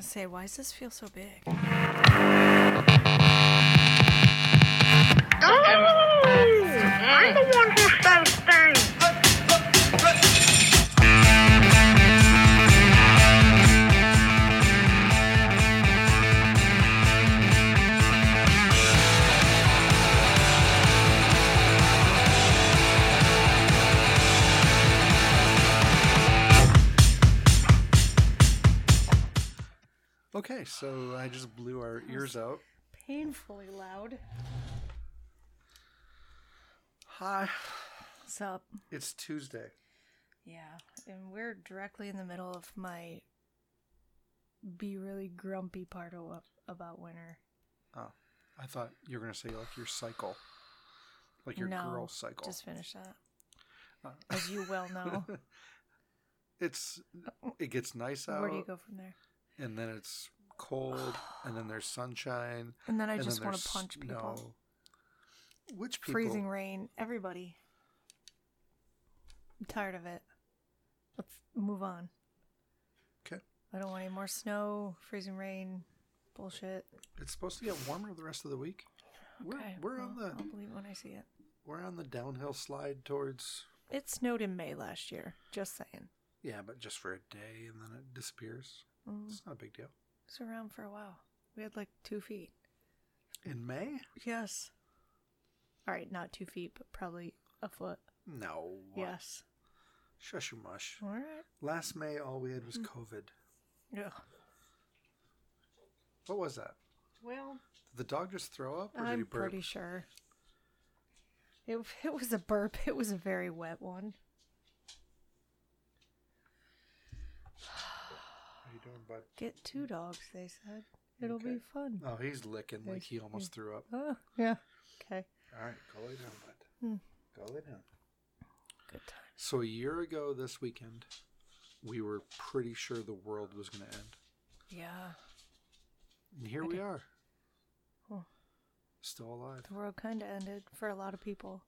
Say, why does this feel so big? Ah! Okay, so I just blew our ears out. Painfully loud. Hi, What's up? it's Tuesday. Yeah, and we're directly in the middle of my be really grumpy part of, about winter. Oh, I thought you were gonna say like your cycle, like your no, girl cycle. just finished that. Uh, As you well know. it's it gets nice out, Where do you go from there? and then it's cold, and then there's sunshine. And then I and just want to punch people. Which people? Freezing rain. Everybody. I'm tired of it. Let's move on. Okay, I don't want any more snow, freezing rain, bullshit. it's supposed to get warmer the rest of the week. Okay, We're we're on the I'll believe when I see it. we're on the downhill slide towards It snowed in May last year. Just saying. yeah, but just for a day and then it disappears. Mm, It's not a big deal. It's around for a while. We had like two feet. In May? Yes. All right, not two feet, but probably a foot. No. Yes. Shush your mush. All right. Last May, all we Mm. had was COVID. Yeah. What was that? Well, Did the dog just throw up, or did he I'm burp? pretty sure. It it was a burp. It was a very wet one. How you doing, bud? Get two dogs, they said. It'll be fun. Oh, he's licking like he almost threw up. Oh, yeah. Okay. All right, go lay down, bud. Hmm. Go lay down. Good time. So a year ago this weekend, we were pretty sure the world was going to end, Yeah. and here I we did- are, Oh. still alive. The world kind of ended for a lot of people.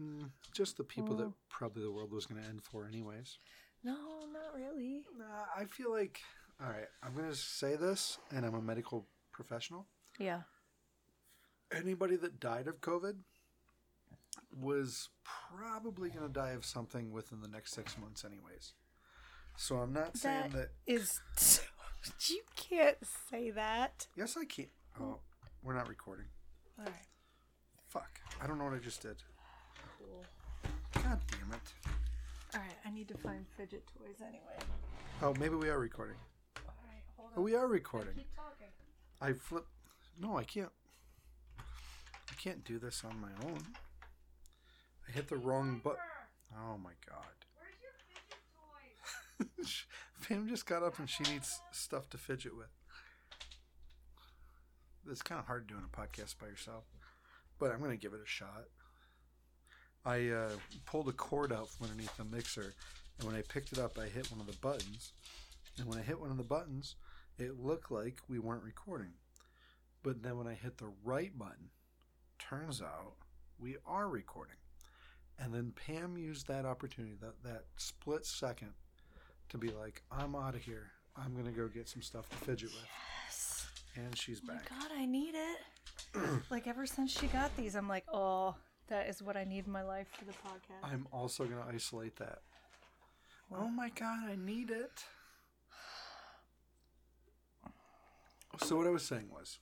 Mm, just the people that Oh. probably the world was going to end for, anyways. No, not really. Nah, I feel like. All right, I'm going to say this, and I'm a medical professional. Yeah. anybody that died of COVID was probably going to die of something within the next six months, anyways. So I'm not saying that. is. you can't say that. Yes, I can. Oh, we're not recording. All right. Fuck. I don't know what I just did. Cool. God damn it. All right. I need to find fidget toys anyway. Oh, maybe we are recording. Hold on. Oh, we are recording. Keep talking. I flip. No, I can't. I can't do this on my own. I hit the wrong button. Oh my god. Where's your fidget toys? Pam just got up and she needs stuff to fidget with. It's kind of hard doing a podcast by yourself, but I'm going to give it a shot. I uh, pulled a cord out from underneath the mixer, and when I picked it up, I hit one of the buttons. And when I hit one of the buttons, it looked like we weren't recording. But then when I hit the right button, turns out we are recording. And then Pam used that opportunity, that, that split second, to be like, I'm out of here. I'm going to go get some stuff to fidget with. Yes. And she's Oh my back. god, I need it. like ever since she got these, I'm like, oh, that is what I need in my life for the podcast. I'm also going to isolate that. Oh my God, I need it. So, what I was saying was,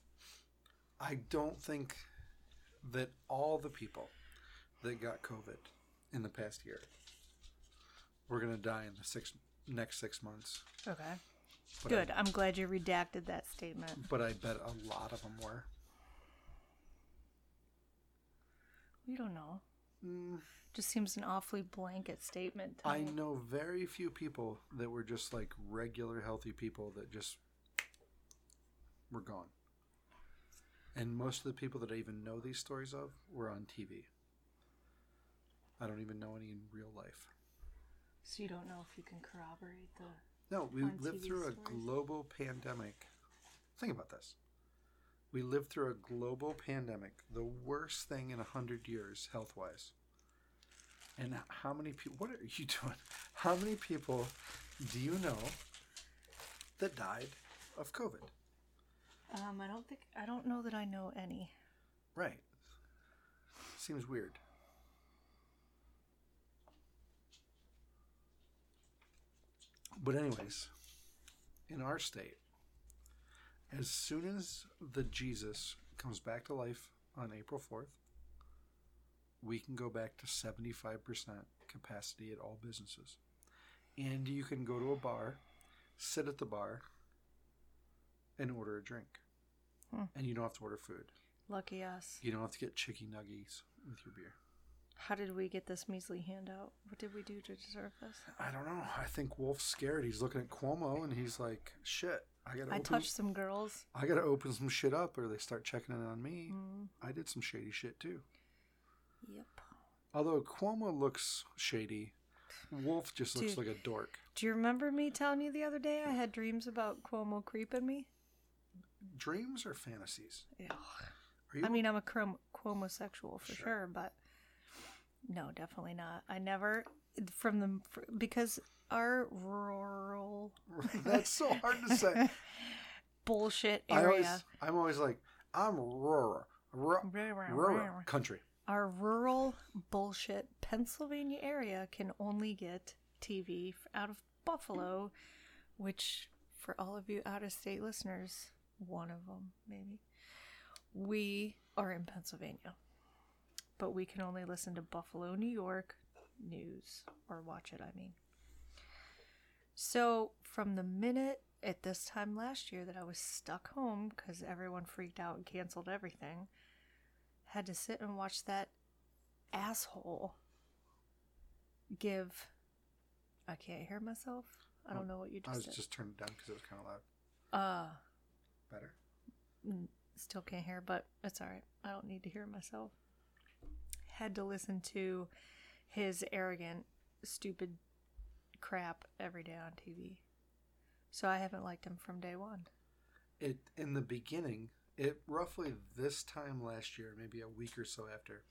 I don't think that all the people that got COVID in the past year were going to die in the six next six months. Okay. But Good. I'm glad you redacted that statement. But I bet a lot of them were. We don't know. Mm, Just seems an awfully blanket statement. To I know very few people that were just like regular healthy people that just were gone. And most of the people that I even know these stories of were on TV. I don't even know any in real life. So you don't know if you can corroborate the. No, we lived TV through a global pandemic. Think about this. We lived through a global pandemic, the worst thing in a hundred years, health wise. And how many people? What are you doing? How many people do you know that died of COVID. Um, I don't think I don't know that I know any. Right. Seems weird. But anyways, in our state, as soon as the Jesus comes back to life on April 4th, we can go back to 75% capacity at all businesses. And you can go to a bar, sit at the bar, and order a drink. Hmm. And you don't have to order food. Lucky us. You don't have to get chicken nuggies with your beer. How did we get this measly handout? What did we do to deserve this? I don't know. I think Wolf's scared. He's looking at Cuomo and he's like, "Shit, I gotta I open. touched some girls. I gotta open some shit up, or they start checking in on me." Mm, I did some shady shit too. yep. Although Cuomo looks shady, Wolf just looks Dude. like a dork. Do you remember me telling you the other day I had dreams about Cuomo creeping me? Dreams or fantasies? Yeah. You? I mean, I'm a Crom- Cuomo-sexual for Sure. sure. but no, definitely not. I never from the because our rural that's so hard to say. bullshit I always, area, I'm always like, I'm rural, rural, rural country. our rural bullshit Pennsylvania area can only get TV out of Buffalo, which for all of you out of state listeners, one of them maybe, we are in Pennsylvania, but we can only listen to Buffalo, New York news or watch it, I mean. So from the minute at this time last year that I was stuck home because everyone freaked out and canceled everything, had to sit and watch that asshole give. I can't hear myself. I don't know what you I was just just turning it down because it was kind of loud. Uh, Better. Mm, still can't hear, but it's all right. I don't need to hear myself. Had to listen to his arrogant, stupid crap every day on TV. So I haven't liked him from day one. it in the beginning it roughly this time last year maybe a week or so after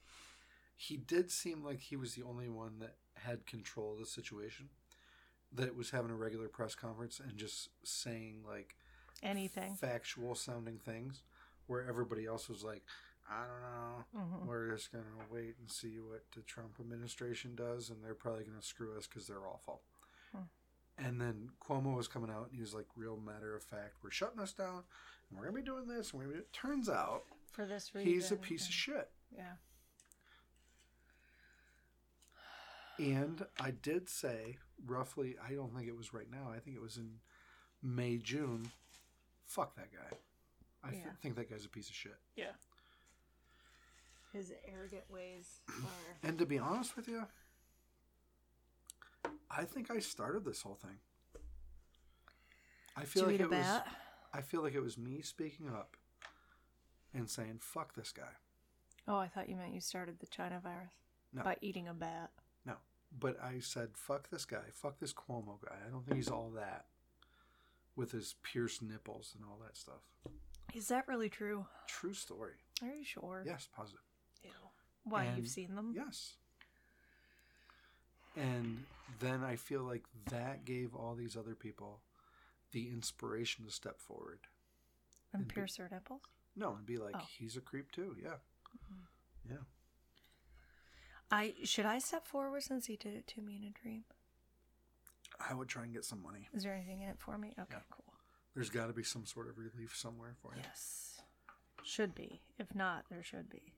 he did seem like he was the only one that had control of the situation that was having a regular press conference and just saying like Anything. factual sounding things where everybody else was like i don't know hmm we're just gonna wait and see what the trump administration does and they're probably gonna screw us because they're awful Hmm. and then Cuomo was coming out and he was like, real matter of fact, we're shutting us down and we're going to be doing this. And we're gonna be... Turns out For this reason. he's a piece of shit. Yeah. And I did say, roughly, I don't think it was right now. I think it was in May, June. Fuck that guy. I th- Yeah. think that guy's a piece of shit. Yeah. His arrogant ways are. And to be honest with you, I think I started this whole thing. I feel Did like it eat a was. bat? I feel like it was me speaking up and saying "fuck this guy." Oh, I thought you meant you started the China virus No. by eating a bat. No, but I said "fuck this guy," "fuck this Cuomo guy." I don't think he's all that with his pierced nipples and all that stuff. Is that really true? True story. Are you sure? Yes, positive. Ew. Why And- you've seen them? Yes. And then I feel like that gave all these other people the inspiration to step forward. And and be- pierce their nipples? No, and be like, Oh. he's a creep too. Yeah. Mm-hmm. Yeah. I should I step forward since he did it to me in a dream? I would try and get some money. Is there anything in it for me? Okay, Yeah. cool. There's got to be some sort of relief somewhere for you. Yes. Should be. If not, there should be.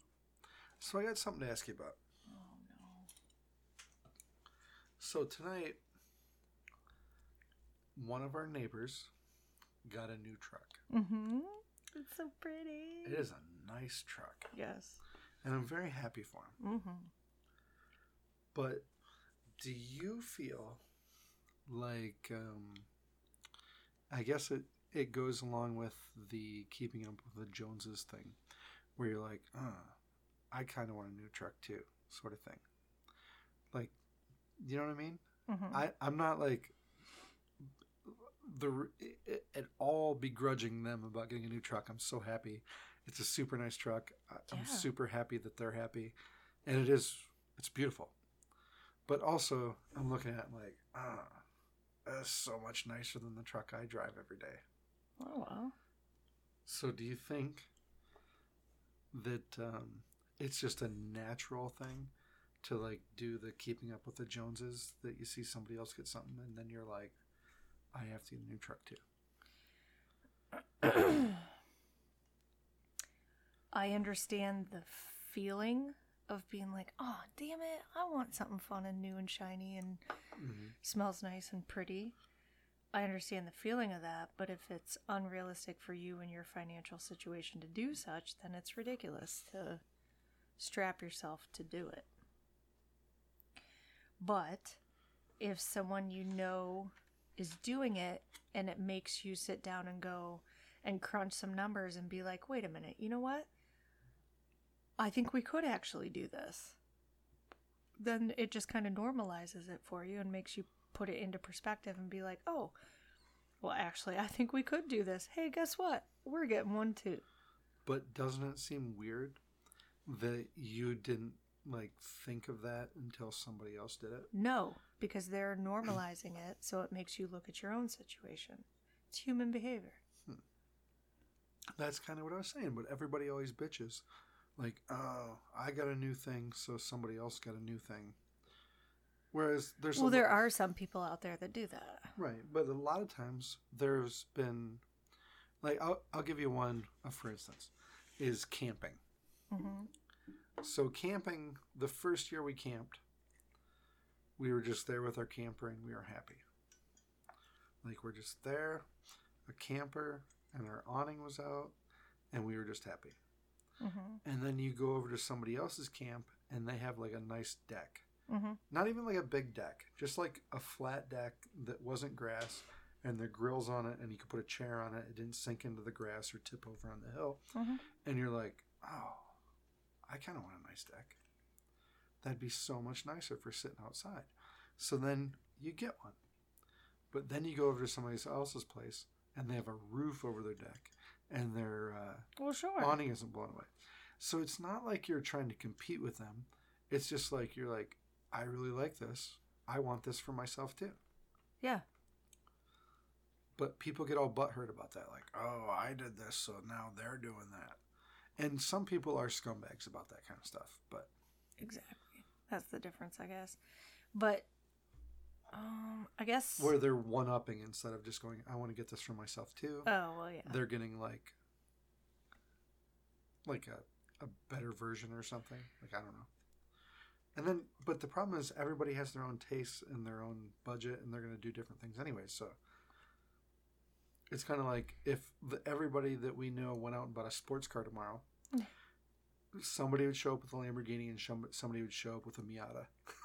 So I got something to ask you about. Oh no. So tonight, one of our neighbors got a new truck. Mm-hmm. It's so pretty. It is a nice truck, Yes. and I'm very happy for him. Mm-hmm. But do you feel like um, I guess it it goes along with the keeping up with the Joneses thing, where you're like, uh, I kind of want a new truck too, sort of thing. Like, you know what I mean? Mm-hmm. I I'm not like the at all begrudging them about getting a new truck. I'm so happy. It's a super nice truck. I'm Yeah. super happy that they're happy, and it is. It's beautiful. But also, I'm looking at like, ah, that's so much nicer than the truck I drive every day. Oh well. So, do you think that um, it's just a natural thing to like do the keeping up with the Joneses that you see somebody else get something and then you're like, I have to get a new truck too? I understand the feeling of being like, oh, damn it, I want something fun and new and shiny and mm-hmm. smells nice and pretty. I understand the feeling of that, but if it's unrealistic for you and your financial situation to do such, then it's ridiculous to strap yourself to do it. But if someone you know is doing it and it makes you sit down and go and crunch some numbers and be like, wait a minute, you know what? I think we could actually do this. Then it just kind of normalizes it for you and makes you put it into perspective and be like, oh, well, actually, I think we could do this. Hey, guess what? We're getting one too. But doesn't it seem weird that you didn't like think of that until somebody else did it? No, because they're normalizing it, so it makes you look at your own situation. It's human behavior. Hmm. That's kind of what I was saying, but everybody always bitches. Like, oh, I got a new thing, so somebody else got a new thing. Whereas there's Well, there lo- are some people out there that do that. right, but a lot of times there's been, like, I'll I'll give you one, uh, for instance, is camping. hmm So camping, the first year we camped, we were just there with our camper and we were happy. Like we're just there, a camper, and our awning was out, and we were just happy. Hmm And then you go over to somebody else's camp and they have like a nice deck. hmm Not even like a big deck, just like a flat deck that wasn't grass and there grills on it and you could put a chair on it. It didn't sink into the grass or tip over on the hill. hmm And you're like, oh, I kind of want a nice deck. That'd be so much nicer for sitting outside. So then you get one. But then you go over to somebody else's place and they have a roof over their deck and their uh, Well, sure. awning isn't blown away. So it's not like you're trying to compete with them. It's just like you're like, I really like this. I want this for myself too. Yeah. But people get all butthurt about that. Like, oh, I did this, so now they're doing that. And some people are scumbags about that kind of stuff. But Exactly. That's the difference, I guess. But um, I guess. where they're one upping instead of just going, I want to get this for myself too. oh well, yeah. They're getting like, like a, a better version or something. Like, I don't know. And then, but the problem is everybody has their own tastes and their own budget and they're going to do different things anyway. So it's kind of like if the, everybody that we know went out and bought a sports car tomorrow, somebody would show up with a Lamborghini and some- somebody would show up with a Miata.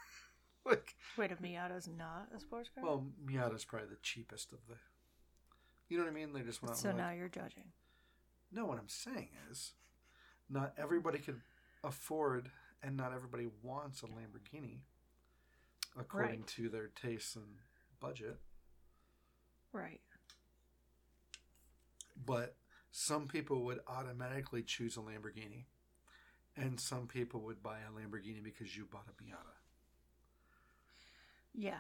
like, Wait, a Miata's not a sports car. well, Miata's probably the cheapest of the. You know what I mean? They just went out so and now like, you're judging. No, what I'm saying is, not everybody could afford, and not everybody wants a Lamborghini, according Right. to their tastes and budget. Right. But some people would automatically choose a Lamborghini, and some people would buy a Lamborghini because you bought a Miata. Yeah.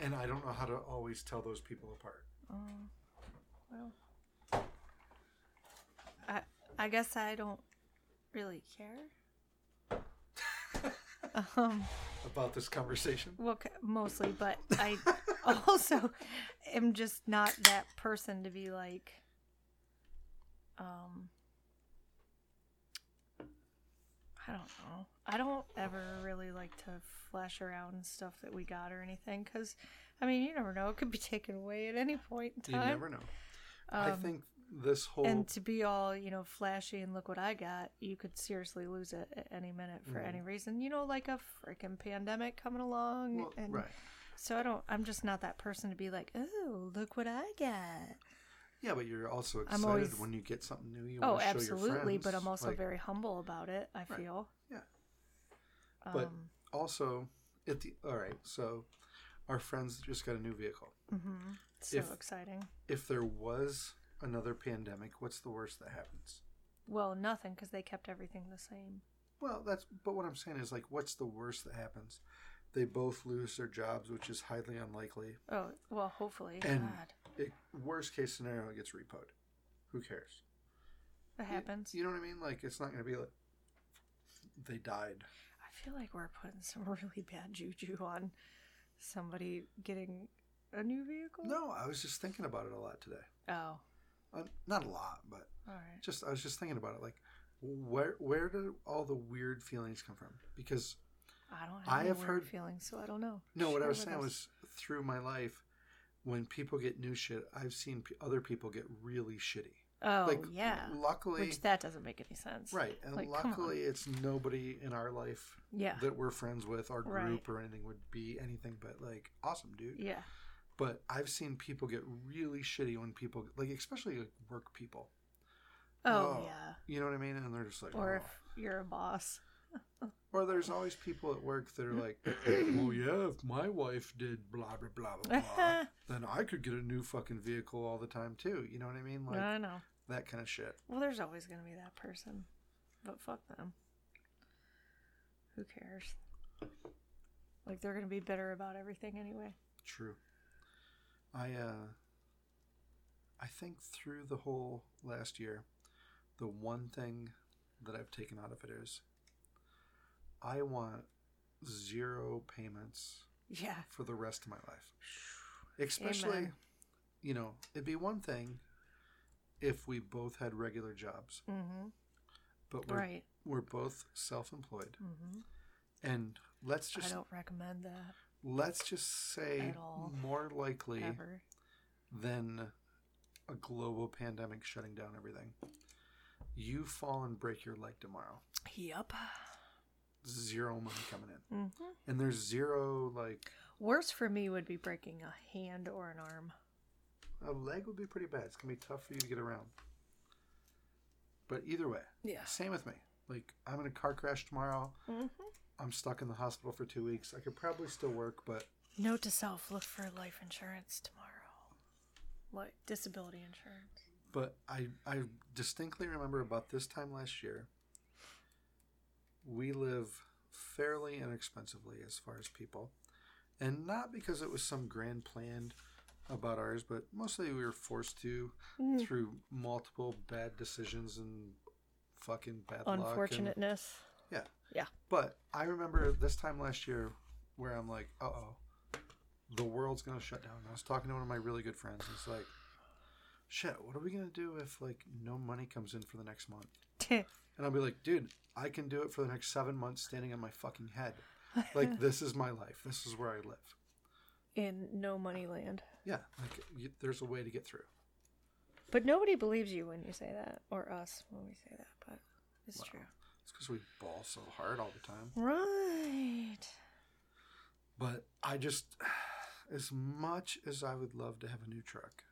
And I don't know how to always tell those people apart. Um, well, I I guess I don't really care. um, About this conversation. well, mostly, but I also am just not that person to be like, um, I don't know. I don't ever really like to flash around stuff that we got or anything because, I mean, you never know. It could be taken away at any point in You time. never know. I Um, think this whole and to be all you know flashy and look what i got you could seriously lose it at any minute for Mhm. any reason you know like a freaking pandemic coming along well, and right. so i don't i'm just not that person to be like oh look what i got Yeah, but you're also excited always- when you get something new. You oh want to show absolutely your but i'm also Like, very humble about it i Right. feel. But- um, also at the all right. So our friends just got a new vehicle. mhm. so if- exciting If there was another pandemic, what's the worst that happens? well nothing because they kept everything the same Well, that's but what I'm saying is like, what's the worst that happens? They both lose their jobs, which is highly unlikely. Oh, well, hopefully. And- God, It, worst case scenario, it gets repoed. Who cares? that happens. You know what I mean? Like it's not going to be like they died. Feel like we're putting some really bad juju on somebody getting a new vehicle. No, I was just thinking about it a lot today. Oh, Uh, not a lot, but all right. just I was just thinking about it. Like, where where do all the weird feelings come from? Because I don't have I have weird heard- feelings, so I don't know. no, what I was saying us. was through my life, when people get new shit, I've seen p- other people get really shitty. Oh, like, yeah. luckily, Which that doesn't make any sense. right, and Like, luckily, it's nobody in our life Yeah. that we're friends with, our Right. group or anything would be anything but like awesome, dude. Yeah. But I've seen people get really shitty when people like, especially like work people. Oh, Oh, yeah. You know what I mean? And they're just like, Or oh. if you're a boss. Or there's always people at work that are like, well, yeah, if my wife did blah, blah, blah, blah, blah, then I could get a new fucking vehicle all the time too. You know what I mean? Like I know. that kind of shit. Well, there's always going to be that person. But fuck them. Who cares? Like, they're going to be bitter about everything anyway. True. I, uh, I think through the whole last year, the one thing that I've taken out of it is I want zero payments Yeah. for the rest of my life. Especially, Amen. you know, it'd be one thing if we both had regular jobs, Mm but we're, Right. we're both self-employed. Mm hmm. And let's just. I don't recommend that let's just say all. more likely ever. than a global pandemic shutting down everything. You fall and break your leg tomorrow. Yup. Zero money coming in. Mm hmm. And there's zero like Worse for me would be breaking a hand or an arm. a leg would be pretty bad. It's gonna be tough for you to get around. But either way, Yeah. same with me. Like I'm in a car crash tomorrow. Mm I'm stuck in the hospital for two weeks. I could probably still work, but Note to self look for life insurance tomorrow. Like disability insurance. but I I distinctly remember about this time last year. We live fairly inexpensively as far as people, and not because it was some grand plan about ours, but mostly we were forced to Mm. through multiple bad decisions and fucking bad luck. and- Unfortunateness. Yeah. Yeah. But I remember this time last year where I'm like, uh oh, the world's gonna shut down. I was talking to one of my really good friends. And it's like, shit, what are we gonna do if like no money comes in for the next month? And I'll be like, dude, I can do it for the next seven months standing on my fucking head. Like this is my life. This is where I live. In no money land. Yeah, like you, there's a way to get through. But nobody believes you when you say that, or us when we say that. But it's true. It's because we ball so hard all the time. Right. But I just, as much as I would love to have a new truck,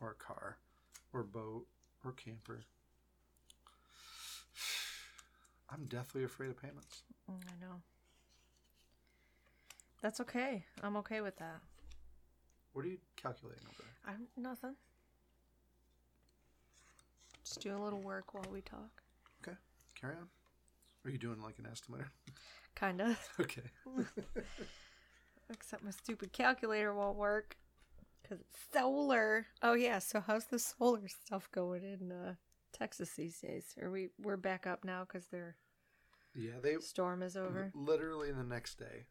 or a car, or boat, or camper, I'm deathly afraid of payments. Mm, I know. That's okay. I'm okay with that. What are you calculating over there? I'm nothing. Just do a little work while we talk. Okay, carry on. Are you doing like an estimator? Kinda. okay. Except my stupid calculator won't work. Because it's solar. Oh, yeah. So, how's the solar stuff going in uh, Texas these days? Are we, we're back up now because their Yeah, they storm is over? literally the next day,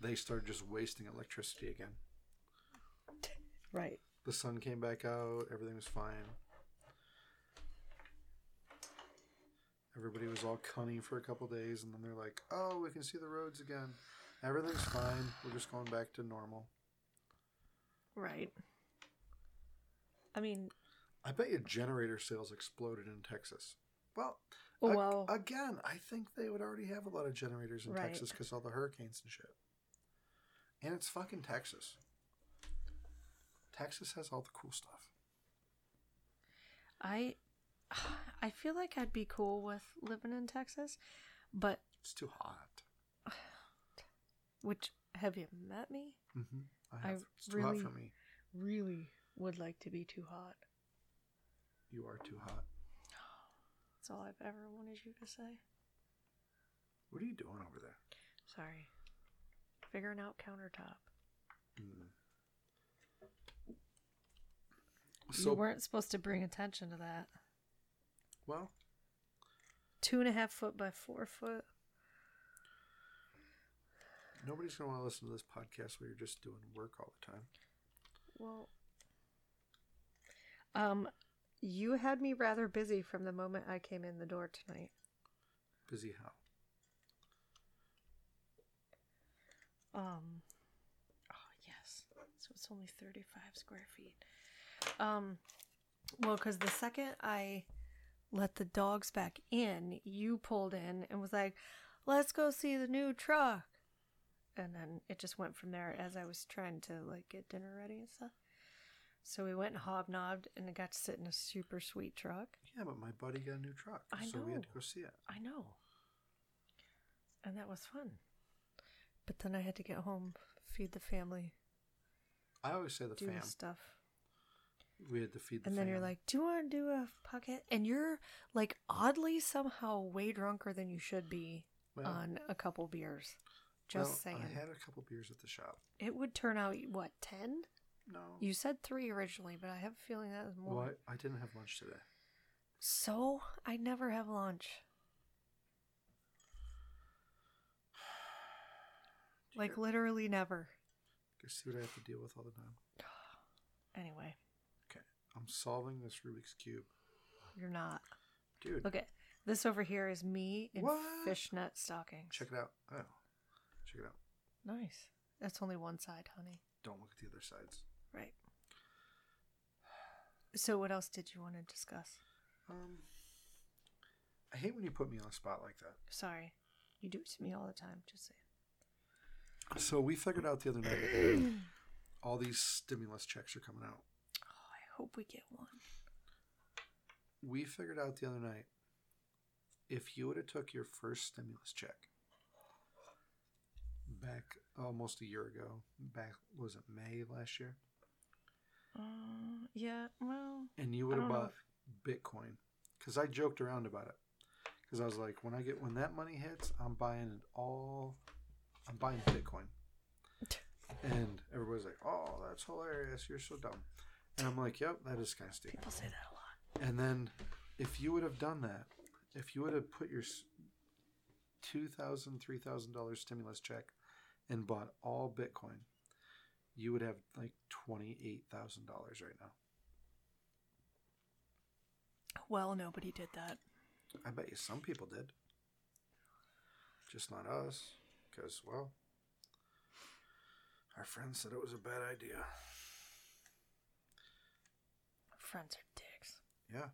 they started just wasting electricity again. Right. The sun came back out. Everything was fine. Everybody was all cunny for a couple days, and then they're like, "Oh, we can see the roads again. Everything's fine. We're just going back to normal." Right. I mean, I bet you generator sales exploded in Texas. Well, Well. again, I think they would already have a lot of generators in Right. Texas because all the hurricanes and shit. And it's fucking Texas. Texas has all the cool stuff. I I feel like I'd be cool with living in Texas, but It's too hot. which have you met me? hmm I I it's too really- hot for me. Really would like to be too hot. You are too hot. That's all I've ever wanted you to say. What are you doing over there? Sorry. figuring out countertop. Mm. you weren't supposed to bring attention to that. well, Two and a half foot by four foot. nobody's gonna want to listen to this podcast where you're just doing work all the time. Well, um, you had me rather busy from the moment I came in the door tonight. Busy how? Um, oh yes, so it's only thirty-five square feet. Um, well, because the second I let the dogs back in, you pulled in and was like, "Let's go see the new truck," and then it just went from there as I was trying to like get dinner ready and stuff. So we went and hobnobbed and got to sit in a super sweet truck. Yeah, but my buddy got a new truck, I so we had to go see it. I know. And that was fun. But then I had to get home, feed the family, I always say the do fam. stuff. We had to feed the And then you're like, "Do you want to do a pocket?" And you're like oddly somehow way drunker than you should be well, on a couple beers. Just well, saying. I had a couple beers at the shop. It would turn out what, 10? No. You said 3 originally, but I have a feeling that was more. Well, I, I didn't have lunch today. So, I never have lunch. Like literally never. You see what I have to deal with all the time. Anyway, Okay, I'm solving this Rubik's cube, you're not. dude. Look at this over here is me in What? fishnet stockings. Check it out. Oh, check it out. Nice. That's only one side, honey. Don't look at the other sides. Right. So, what else did you want to discuss? Um, I hate when you put me on a spot like that. Sorry, you do it to me all the time. Just say. So we figured out the other night all these stimulus checks are coming out. Oh, I hope we get one. We figured out the other night if you would have took your first stimulus check back almost a year ago, back was it May last year, Uh, yeah. Well, and you would have bought Bitcoin, because I joked around about it, because I was like, when I get when that money hits, I'm buying it all. I'm buying Bitcoin. And everybody's like, "Oh, that's hilarious! You're so dumb." And I'm like, "Yep, that is kind of stupid." people say that a lot. And then, if you would have done that, if you would have put your two thousand, three thousand dollars stimulus check and bought all Bitcoin, you would have like twenty eight thousand dollars right now. Well, nobody did that. I bet you some people did, just not us, because well, our friends said it was a bad idea. Friends are dicks. Yeah,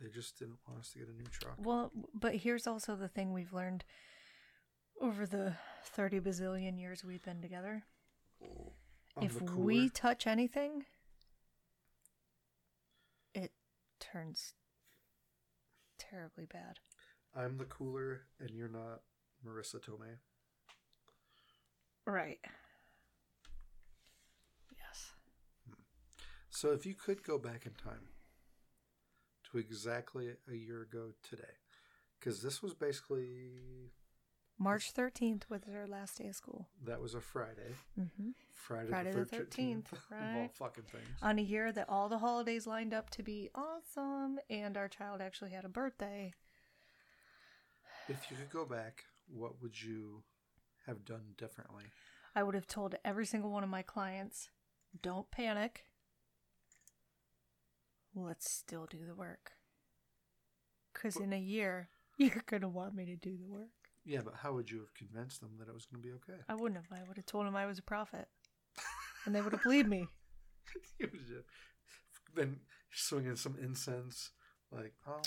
they just didn't want us to get a new truck. Well, but here's also the thing we've learned over the 30 bazillion years we've been together. On if we touch anything, it turns terribly bad. I'm the cooler, and you're not Marisa Tomei. Right. Yes. So if you could go back in time to exactly a year ago today, because this was basically March 13th was our last day of school. that was a Friday, Mm-hmm. Friday, Friday the the 13th, 13th, of all right. fucking things. On a year that all the holidays lined up to be awesome, and our child actually had a birthday. If you could go back, what would you have done differently? I would have told every single one of my clients, don't panic. Let's still do the work. Because in a year, you're going to want me to do the work. Yeah, but how would you have convinced them that it was going to be okay? I wouldn't have. I would have told them I was a prophet. And they would have believed me. You would just- then swinging some incense, like oh,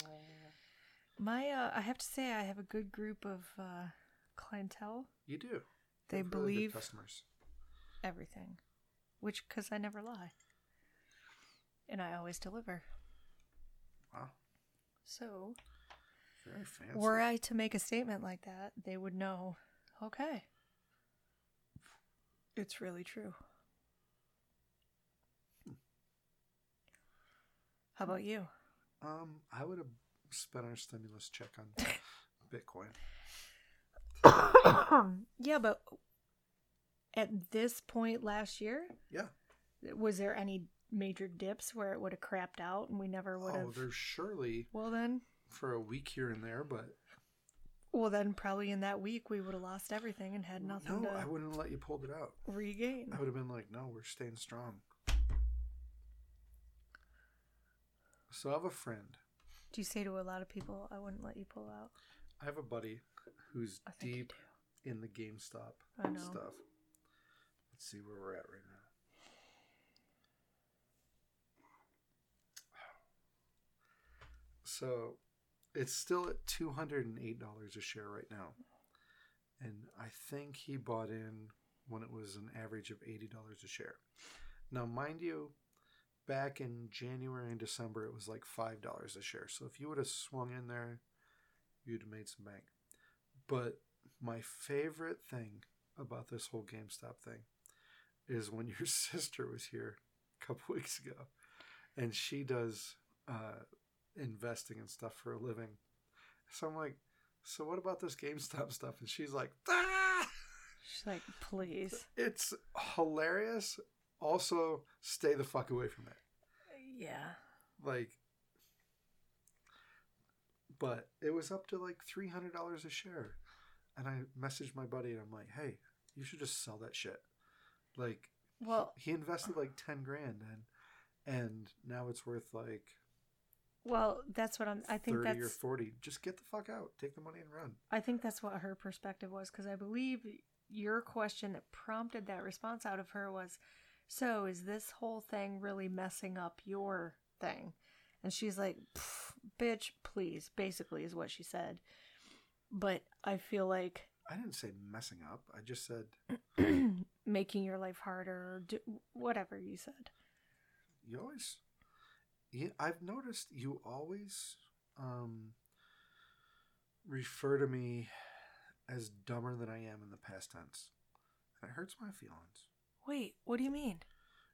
My, uh, I have to say, I have a good group of uh, clientele. you do. They You really believe customers. everything, which, because I never lie. And I always deliver. Wow, So, very fancy. were I to make a statement like that, they would know, okay, it's really true. How about you? Um, I would have spent our stimulus check on Bitcoin. yeah, but At this point last year, Yeah. was there any major dips where it would have crapped out and we never would have? Oh, there's surely well then, for a week here and there, but well then, probably in that week we would have lost everything and had nothing no, I wouldn't have let you pulled it out. regain. I would have been like, no, we're staying strong. So I have a friend. Do you say to a lot of people, "I wouldn't let you pull out"? I have a buddy who's I think you deep in the GameStop I know. stuff. Let's see where we're at right now. So it's still at $208 a share right now. And I think he bought in when it was an average of $80 a share. Now, mind you, back in January and December, it was like $5 a share. So if you would have swung in there, you'd have made some bank. But my favorite thing about this whole GameStop thing is when your sister was here a couple weeks ago and she does uh, investing and stuff for a living. So I'm like, so what about this GameStop stuff? And she's like, ah! She's like, "Please, It's hilarious. Also, stay the fuck away from it. yeah." Like, but it was up to like $300 a share. And I messaged my buddy and I'm like, hey, you should just sell that shit. Like, Well, he invested like 10 grand and and now it's worth like well, that's what I'm. I think 30 or 40 just get the fuck out take the money and run I think that's what her perspective was because I believe your question that prompted that response out of her was, "So is this whole thing really messing up your thing?" And she's like, "Bitch, please." Basically, is what she said. But I feel like i didn't say messing up i just said making your life harder, or do, whatever you said. you always you, i've noticed you always um refer to me as dumber than i am in the past tense and it hurts my feelings Wait, what do you mean?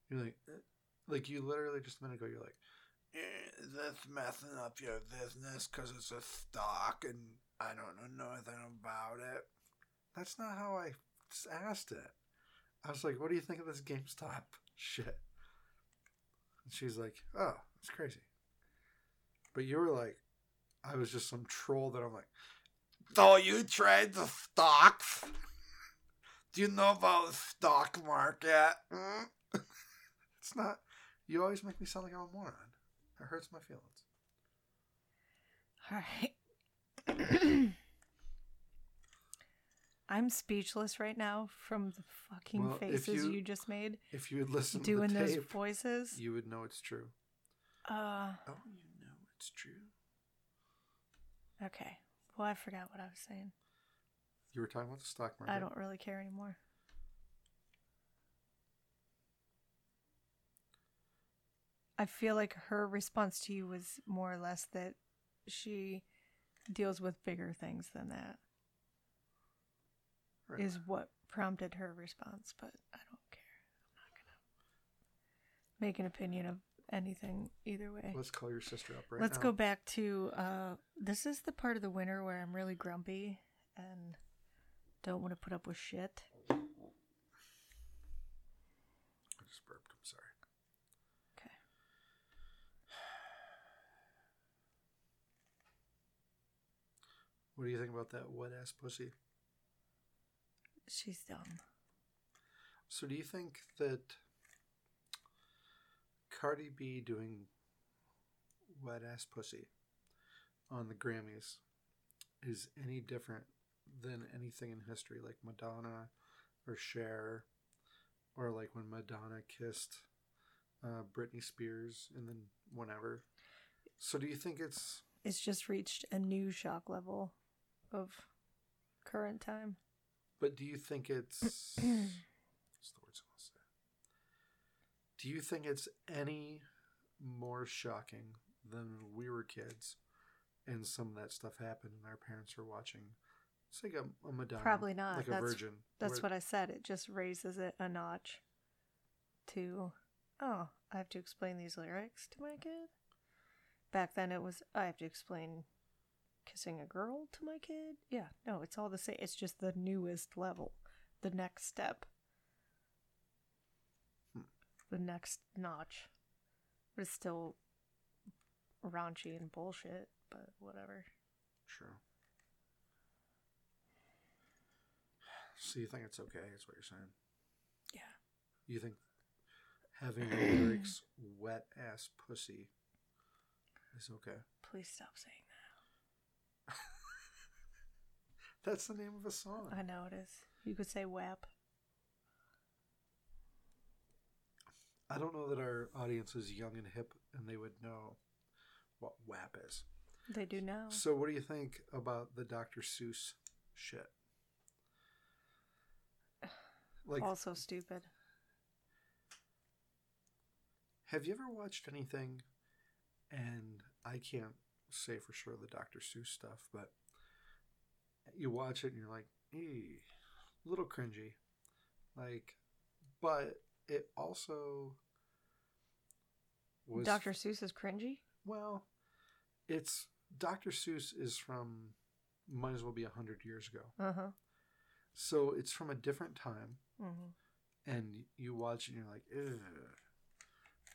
You're like, eh, like you literally just a minute ago. You're like, eh, that's messing up your business because it's a stock and I don't know nothing about it. That's not how I asked it. I was like, what do you think of this GameStop shit? And she's like, oh, it's crazy. But you were like, I was just some troll that I'm like, so you trade the stocks? Do you know about the stock market? Hmm? it's not. You always make me sound like I'm a moron. It hurts my feelings. All right. I'm speechless right now from the fucking Well, faces you- you, just made If you had listened doing to the those tape, voices. you would know it's true. Uh, Oh, you know it's true. okay. Well, I forgot what I was saying. You were talking about the stock market. I don't really care anymore. I feel like her response to you was more or less that she deals with bigger things than that. Right. Is what prompted her response, but I don't care. I'm not gonna make an opinion of anything either way. Let's call your sister up right now. Let's now. go back to uh this is the part of the winter where I'm really grumpy and don't want to put up with shit. I just burped. I'm sorry. Okay. What do you think about that wet ass pussy? She's dumb. So, do you think that Cardi B doing wet ass pussy on the Grammys is any different than anything in history, like Madonna or Cher, or like when Madonna kissed uh, Britney Spears and then whenever? So, do you think it's It's just reached a new shock level of current time. But do you think it's what's the words I want to say? Do you think it's any more shocking than when we were kids and some of that stuff happened and our parents were watching? It's like a, a Madonna, Probably not. like a That's- virgin. That's what I said. It just raises it a notch to, oh, I have to explain these lyrics to my kid. Back then it was, I have to explain kissing a girl to my kid. Yeah, no, it's all the same. It's just the newest level, the next step. The next notch. But it's still raunchy and bullshit, but whatever. True. So you think it's okay? Is what you're saying? Yeah. You think having the lyrics "wet ass pussy" is okay? Please stop saying that. That's the name of a song. I know it is. You could say WAP. I don't know that our audience is young and hip, and they would know what WAP is. They do now. So, what do you think about the Dr. Seuss shit? Like, also stupid. have you ever watched anything? And I can't say for sure the Dr. Seuss stuff, but you watch it and you're like, "Ee, a little cringy," like, but it also was Dr. Seuss is cringy? Well, it's Dr. Seuss is from might as well be a hundred years ago. Uh huh. So it's from a different time, hmm and you watch it and you're like, Ugh,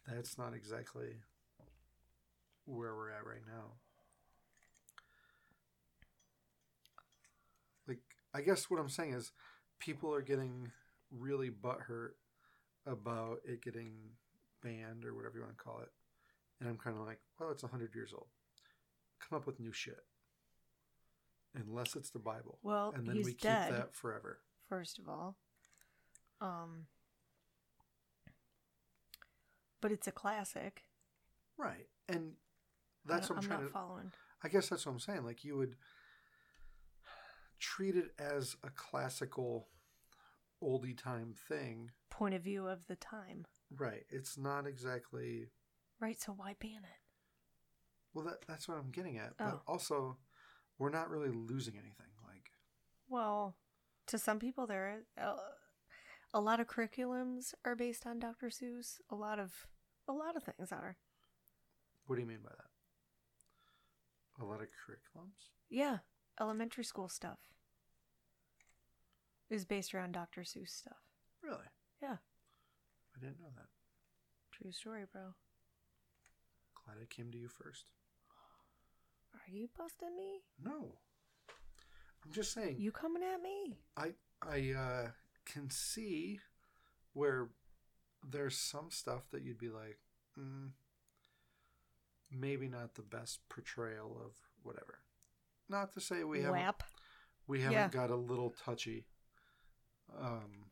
that's not exactly where we're at right now. Like, I guess what I'm saying is, people are getting really butthurt about it getting banned or whatever you want to call it, and I'm kind of like, well, it's hundred years old. Come up with new shit, unless it's the Bible, Well, and then we keep that forever. first of all. Um, but it's a classic. Right. And that's what I'm I'm trying not to following. I guess that's what I'm saying. Like you would treat it as a classical oldie time thing. Point of view of the time. Right. It's not exactly Right, so why ban it? well that that's what I'm getting at. But Oh. also we're not really losing anything. Like Well, to some people, there uh, a lot of curriculums are based on Dr. Seuss. A lot of a lot of things are. what do you mean by that? A lot of curriculums? Yeah, elementary school stuff is based around Dr. Seuss stuff. Really? Yeah, I didn't know that. true story, bro. Glad I came to you first. Are you busting me? No. I'm just saying You coming at me? I I uh, can see where there's some stuff that you'd be like, mm, maybe not the best portrayal of whatever. Not to say we haven't WAP. we haven't Yeah. got a little touchy um,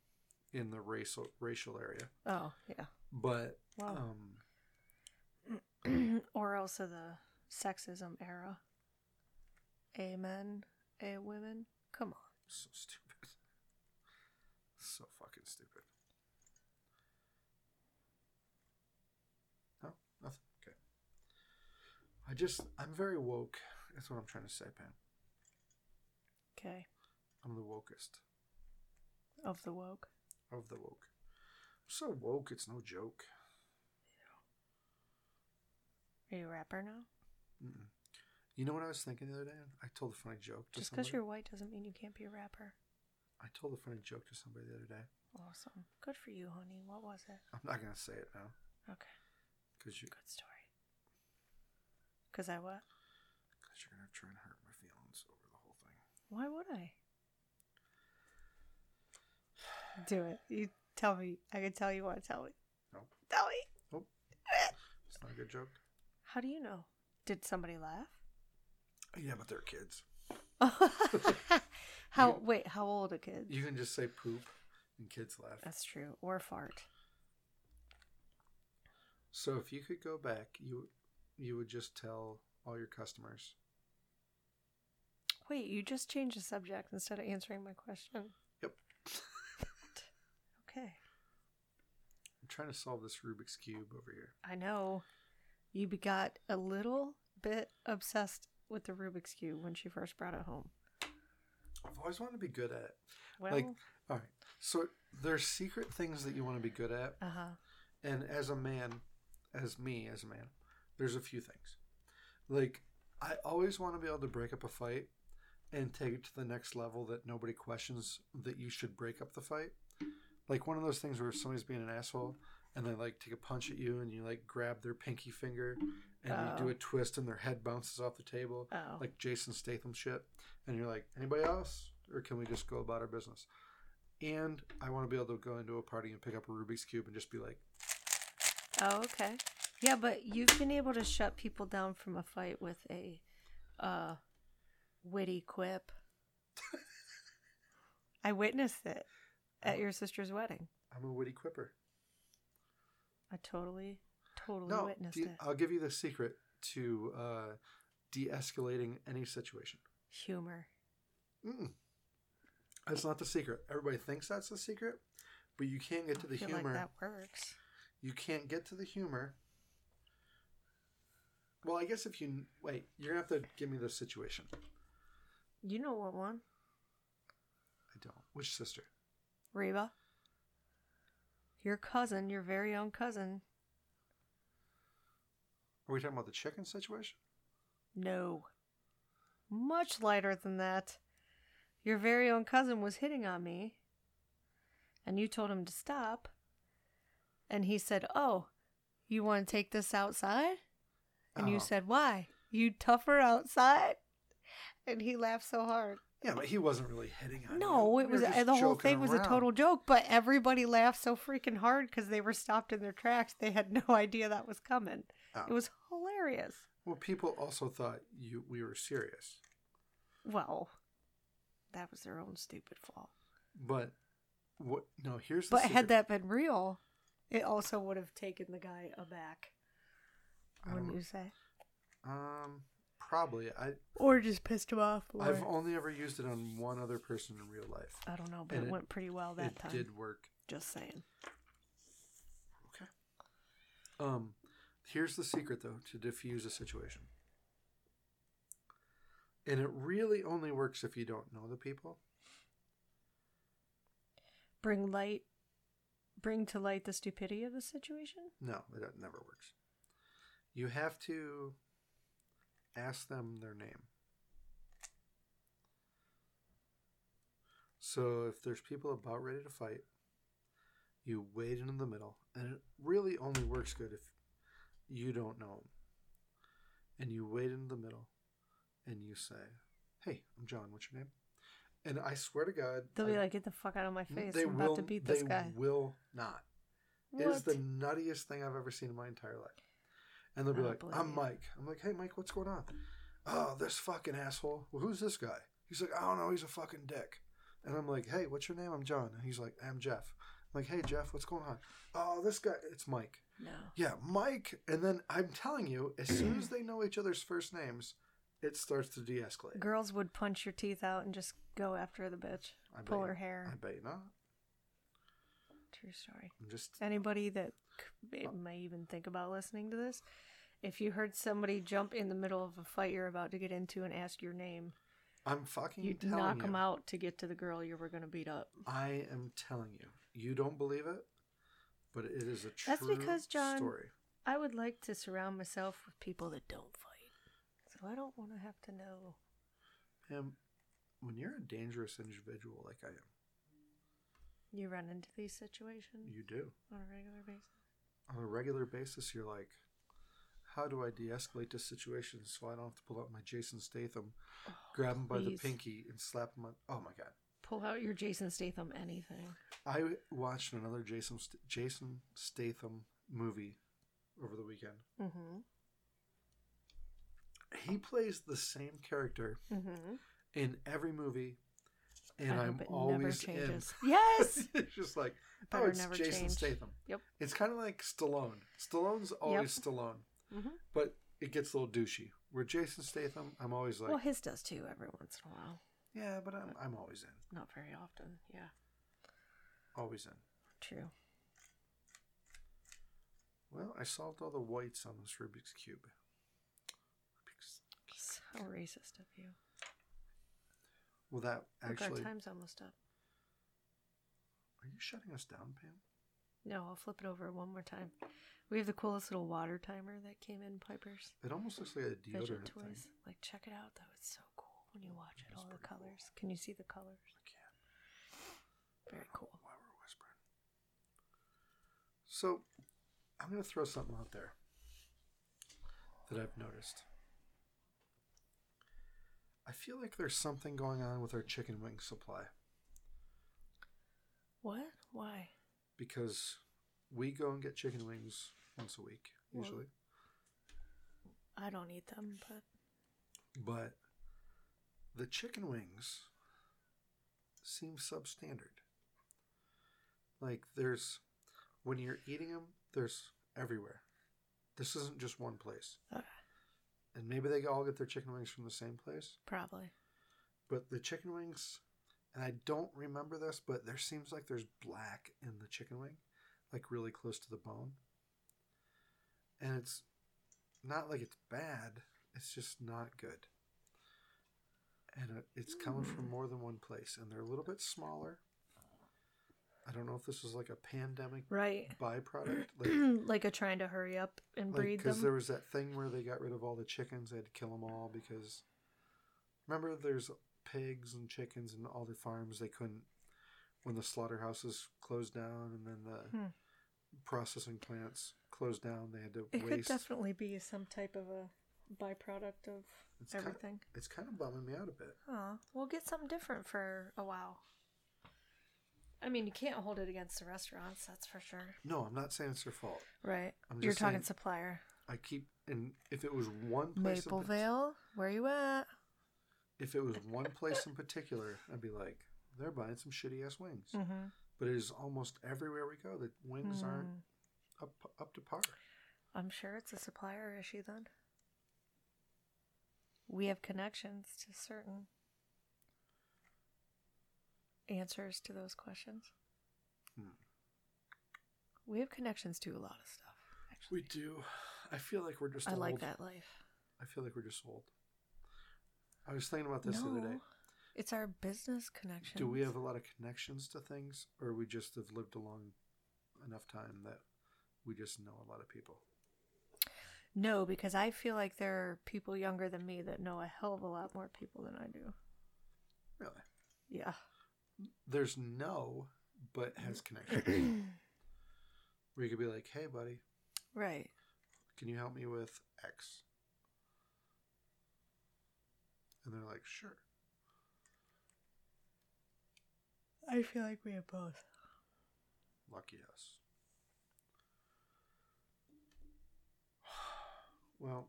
in the racial racial area, Oh, yeah. but Wow. um, or also the sexism era. A men, a women. Come on. so stupid, so fucking stupid. No, nothing. Okay. I just I'm very woke. That's what I'm trying to say, Pam. Okay. I'm the wokest Of the woke. of the woke. I'm so woke, it's no joke. Are you a rapper now? Mm-mm. You know what I was thinking the other day? I told a funny joke to Just because somebody. you're white doesn't mean you can't be a rapper. I told a funny joke to somebody the other day. Awesome. Good for you, honey. What was it? I'm not gonna say it now Okay. because you Good story. Because I what? because you're gonna try and hurt my feelings over the whole thing. Why would I? Do it. You tell me. I can tell you what. To tell me. No. Tell me. It's not a good joke. How do you know? Did somebody laugh? Yeah, but they're kids. how? Wait. How old a kid? You can just say poop and kids laugh. That's true. Or fart. So if you could go back, you you would just tell all your customers. Wait. You just changed the subject instead of answering my question. Okay. I'm trying to solve this Rubik's cube over here. I know. You got a little bit obsessed with the Rubik's cube when she first brought it home. I've always wanted to be good at it. Well. Like, all right. So there's secret things that you want to be good at, uh huh. and as a man, as me as a man, there's a few things. Like I always want to be able to break up a fight and take it to the next level that nobody questions that you should break up the fight. Like one of those things where if somebody's being an asshole, and they like take a punch at you, and you like grab their pinky finger, and Oh. you do a twist, and their head bounces off the table, Oh. like Jason Statham shit. And you're like, anybody else, or can we just go about our business? And I want to be able to go into a party and pick up a Rubik's cube and just be like, Oh, okay. Yeah, but you've been able to shut people down from a fight with a uh witty quip. I witnessed it at your sister's wedding. I'm a witty quipper. I totally, totally No, witnessed de- it. I'll give you the secret to uh, de-escalating any situation. Humor. Mm-mm. That's not the secret. Everybody thinks that's the secret, but you can't get to I the humor. like that works. You can't get to the humor. Well, I guess if you wait, you're gonna have to give me the situation. You know what one? I don't. Which sister? Reba. Your cousin, your very own cousin. Are we talking about the chicken situation? No. Much lighter than that. Your very own cousin was hitting on me, and you told him to stop. And he said, Oh, you want to take this outside? And you Oh. said, Why? You tougher outside? And he laughed so hard. Yeah, but he wasn't really hitting on you. No, We it was the whole thing was a total joke, but everybody laughed so freaking hard because they were stopped in their tracks. They had no idea that was coming. Oh. It was hilarious. Well, people also thought you we were serious, Well, that was their own stupid fault. but what? No, here's the But secret. had that been real, it also would have taken the guy aback. Wouldn't you say? Um, probably. I Or just pissed him off. Or, I've only ever used it on one other person in real life. I don't know, but it, it- went pretty well that it time. It did work. Just saying. Okay. Um, here's the secret though to diffuse a situation. And it really only works if you don't know the people. Bring light, bring to light the stupidity of the situation. No, it never works. You have to ask them their name. So if there's people about ready to fight, you wade into the middle, and it really only works good if you don't know them. And you wade into the middle, and you say, "Hey, I'm John. What's your name?" And I swear to God, They'll be like, "Get the fuck out of my mm, face! they I'm will. about to beat this they guy." will not. It is the nuttiest thing I've ever seen in my entire life. And they'll be oh, like, I'm. Mike. I'm like, hey, Mike, what's going on? Oh, this fucking asshole. Well, who's this guy? He's like, I don't know. He's a fucking dick. And I'm like, hey, what's your name? I'm John. And he's like, I'm Jeff. I'm like, hey, Jeff, what's going on? Oh, this guy. It's Mike. no. Yeah, Mike. And then I'm telling you, as soon as they know each other's first names, it starts to de escalate. Girls would punch your teeth out and just go after the bitch, I pull you- her hair. I bet you not. True story. I'm just. Anybody that c- may even think about listening to this, if you heard somebody jump in the middle of a fight you're about to get into and ask your name, I'm fucking you'd telling knock you. them out to get to the girl you were going to beat up. I am telling you, you don't believe it, but it is a true That's because, John- story. I would like to surround myself with people that don't fight. So I don't want to have to know. And when you're a dangerous individual like I am, You run into these situations you do on a regular basis. on a regular basis. You're like, how do I de-escalate this situation so I don't have to pull out my Jason Statham, grab him by the pinky, and slap him on? Oh my god! Pull out your Jason Statham anything. I watched another Jason St- Jason Statham movie over the weekend. Mm-hmm. He plays the same character Mm-hmm. in every movie, and I I'm it always in. Yes. it's just like, oh, it's never Jason change. Statham. Yep. It's kind of like Stallone. Stallone's always Stallone, Mhm. but it gets a little douchey. Where Jason Statham, I'm always like, well, his does too every once in a while. yeah, but I'm I'm always in, Not very often. Yeah. always in. True. Well, I solved all the whites on this Rubik's cube. Rubik's. So racist of you. Well, that Look, our time's almost up. Are you shutting us down, Pam? No, I'll flip it over one more time. We have the coolest little water timer that came in Piper's It almost looks like a deodorant Toys. thing. Like, check it out though. It's so cool when you watch it. All the pretty cool. colors. Can you see the colors? I can't. Very cool. Why we're whispering. So I'm going to throw something out there that I've noticed. I feel like there's something going on with our chicken wing supply What? Why? because we go and get chicken wings once a week Well- usually, I don't eat them, but but the chicken wings seem substandard. Like there's when you're eating them, there's everywhere. This isn't just one place. Okay. And maybe they all get their chicken wings from the same place. probably. But the chicken wings, and I don't remember this, but there seems like there's black in the chicken wing, like really close to the bone. And it's not like it's bad, it's just not good. And uh, it's coming from hmm. more than one place, and they're a little bit smaller. I don't know if this was like a pandemic Right. byproduct. Like, like a trying to hurry up and breed because there was that thing where they got rid of all the chickens, they had to kill them all because remember there's pigs and chickens and all the farms they couldn't when the slaughterhouses closed down and then the Hmm. processing plants closed down they had to It could waste definitely be some type of a byproduct of It's everything. it's kind of bumming me out a bit Aw, we'll get something different for a while. I mean, you can't hold it against the restaurants, that's for sure. no i'm not saying it's their fault Right. I'm You're just talking saying- supplier. i keep and if it was one place in, Maple Vale, where you at? if it was one place in particular i'd be like they're buying some shitty ass wings Mm-hmm. but it is almost everywhere we go that wings aren't Mm. up up to par. I'm sure it's a supplier issue then. We have connections to certain answers to those questions. Hmm. We have connections to a lot of stuff. Actually, We do. I feel like we're just. I old. like that life. I feel like we're just old. I was thinking about this the other day. No, it's our business connections. Do we have a lot of connections to things, or we just have lived along enough time that we just know a lot of people? No, because I feel like there are people younger than me that know a hell of a lot more people than I do. Really? Yeah. There's no, but has connections. Where you could be like, "Hey, buddy, right. can you help me with X?" And they're like, "Sure." I feel like we have both. Lucky us. Well,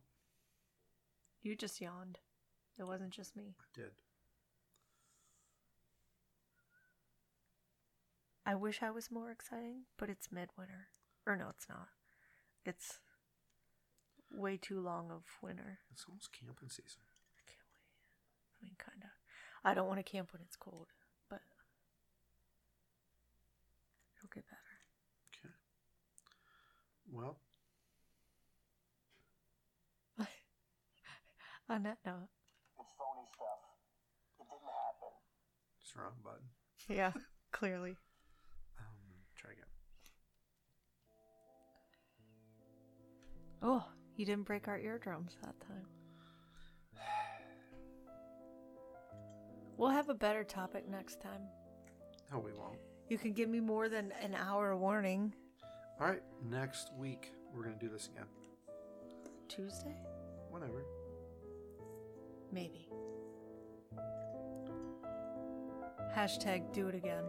You just yawned. It wasn't just me. I did. I wish I was more exciting, but it's midwinter. Or no, it's not. It's way too long of winter. It's almost camping season. I can't wait. I mean, kind of. I don't want to camp when it's cold, but it'll get better. Okay. Well, On that note, It's phony stuff. It didn't happen. it's wrong button. yeah, clearly. Oh, you didn't break our eardrums that time. We'll have a better topic next time. No, we won't. You can give me more than an hour warning. All right. Next week, we're going to do this again. Tuesday? Whenever. Maybe. Hashtag do it again.